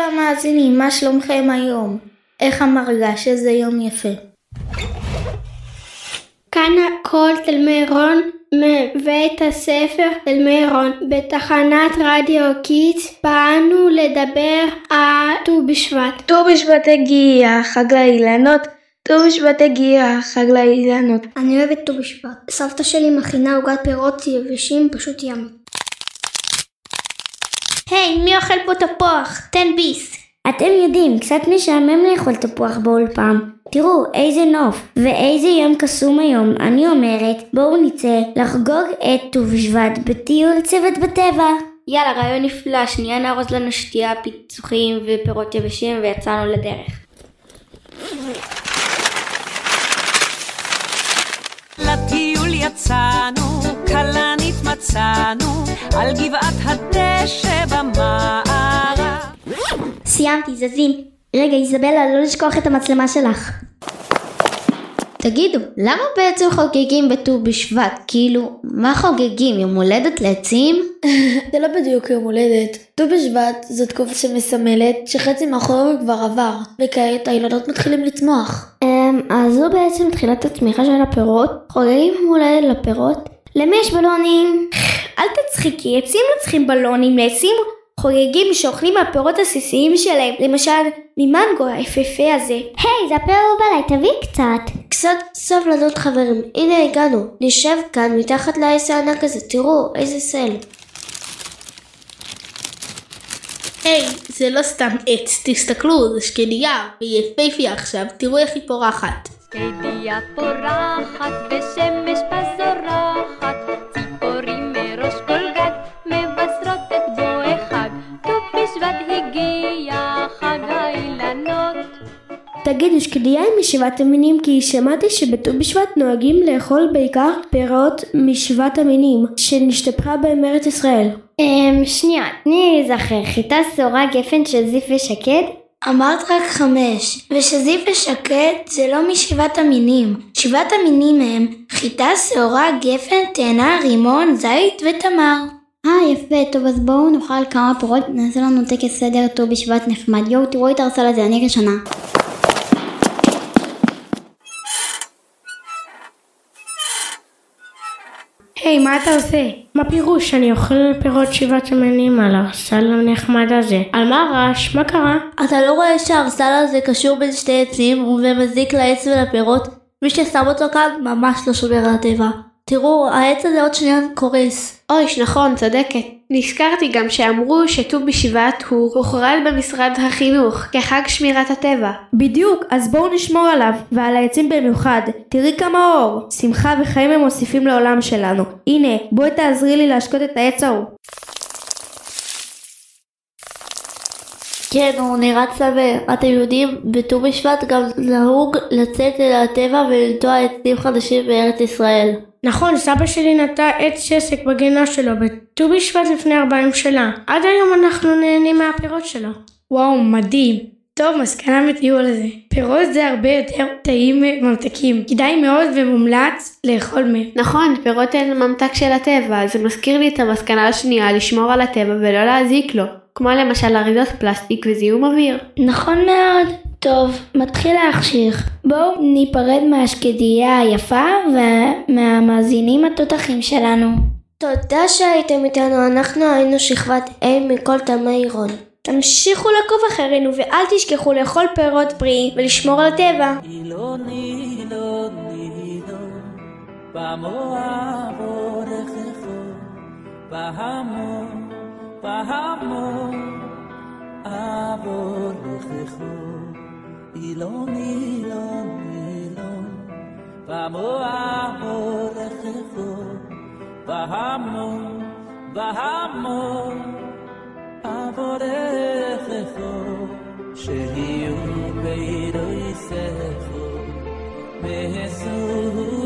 המאזינים, מה שלומכם היום? איך המרגש? איזה יום יפה. כאן הכל תלמי רון מבית הספר תלמי רון. בתחנת רדיו קידס באנו לדבר על ט"ו בשבט. ט"ו בשבט הגיע, חג לאילנות. ט"ו בשבט הגיע, חג לאילנות. אני אוהבת ט"ו בשבט. סבתא שלי מכינה עוגת פירות יבשים פשוט יאמי. היי, מי אוכל פה תפוח? תן ביס. אתם יודעים, קצת משעמם לאכול תפוח באולפן. תראו, איזה נוף, ואיזה יום קסום היום. אני אומרת, בואו נצא לחגוג את ט"ו בשבט בטיול צוות בטבע. יאללה, רעיון נפלא, שנייה נארוז לנו שתייה, פיצוחים ופירות יבשים ויצאנו לדרך. לטיול יצאנו, כלנית מצאנו, על גבעת הדשא במערב. סיימתי, זזים. רגע, איזבלה, לא לשכוח את המצלמה שלך. תגידו, למה בעצם חוגגים בט"ו בשבט? כאילו, מה חוגגים? יום הולדת לעצים? זה לא בדיוק יום הולדת. ט"ו בשבט זו תקופה שמסמלת שחצי מהחורף כבר עבר, וכעת הילדות מתחילים לצמוח. אמ, אז זו בעצם תחילת הצמיחה של הפירות. חוגגים יום הולדת לפירות. למי יש בלונים? אל תצחיקי, עצים לא צריכים בלונים, לעצים חוגגים שאוכלים מהפירות עסיסיים שלהם, למשל ממנגו היפהפה הזה. היי, זה הפה אהוב עליי, תביא קצת. קצת סבלנות חברים, הנה הגענו. נשב כאן מתחת לעץ הענק הזה, תראו איזה סל. היי, זה לא סתם עץ, תסתכלו, זה שקדיה, והיא יפהפייה עכשיו, תראו איך היא פורחת. שקדיה פורחת ושמש בה בשבט הגיע חג האילנות. תגידו, שקדיה היא משבעת המינים כי שמעתי שבט"ו בשבט נוהגים לאכול בעיקר פירות משבעת המינים שנשתפכה בהם ארץ ישראל. אמ, שנייה, תני להיזכר, חיטה שעורה גפן שזיף ושקד? אמרת רק חמש, ושזיף ושקד זה לא משבעת המינים. שבעת המינים הם חיטה, שעורה, גפן, תאנה, רימון, זית ותמר. אה, יפה, טוב, אז בואו נאכל כמה פירות, נעשה לנו טקס סדר ט"ו בשבט נחמד. יואו, תראו את הרסל הזה, אני ראשונה. היי, מה אתה עושה? מה פירוש? אני אוכל פירות שבעת המינים על הרסל הנחמד הזה. על מה הרעש? מה קרה? אתה לא רואה שהרסל הזה קשור בין שתי עצים ומזיק לעץ ולפירות? מי ששם אותו כאן ממש לא שומר על הטבע. תראו, העץ הזה עוד שנייה קורס. אויש, נכון, צודקת. נזכרתי גם שאמרו שט"ו בשבט הוא הוכרז במשרד החינוך כחג שמירת הטבע. בדיוק, אז בואו נשמור עליו, ועל העצים במיוחד. תראי כמה אור, שמחה וחיים הם מוסיפים לעולם שלנו. הנה, בואי תעזרי לי להשקות את העץ ההוא. כן, הוא נראה צמא. אתם יודעים, בט"ו בשבט גם נהוג לצאת אל הטבע ולנטוע עצים חדשים בארץ ישראל. נכון, סבא שלי נטע עץ שסק בגינה שלו בט"ו בשבט לפני 40 שנה. עד היום אנחנו נהנים מהפירות שלו. וואו, מדהים. טוב, מסקנה בטיול הזה. פירות זה הרבה יותר טעים ממתקים. כדאי מאוד ומומלץ לאכול מהם. נכון, פירות הן ממתק של הטבע. זה מזכיר לי את המסקנה השנייה לשמור על הטבע ולא להזיק לו. כמו למשל אריזות פלסטיק וזיהום אוויר. נכון מאוד. טוב, מתחיל להחשיך. בואו ניפרד מהשקדיה היפה ומהמאזינים התותחים שלנו. תודה שהייתם איתנו, אנחנו היינו שכבת A מכל תמי עירון. תמשיכו לעקוב אחרינו ואל תשכחו לאכול פירות בריאים ולשמור על הטבע. אילון, אילון, אילון, במואב אורכךו, בהמון, בהמון, אבורכךו. אילון, אילון, אילון, במואב אורכךו, בהמון, בהמון, אבורכךו, שיהיו בירויסךו, מסורים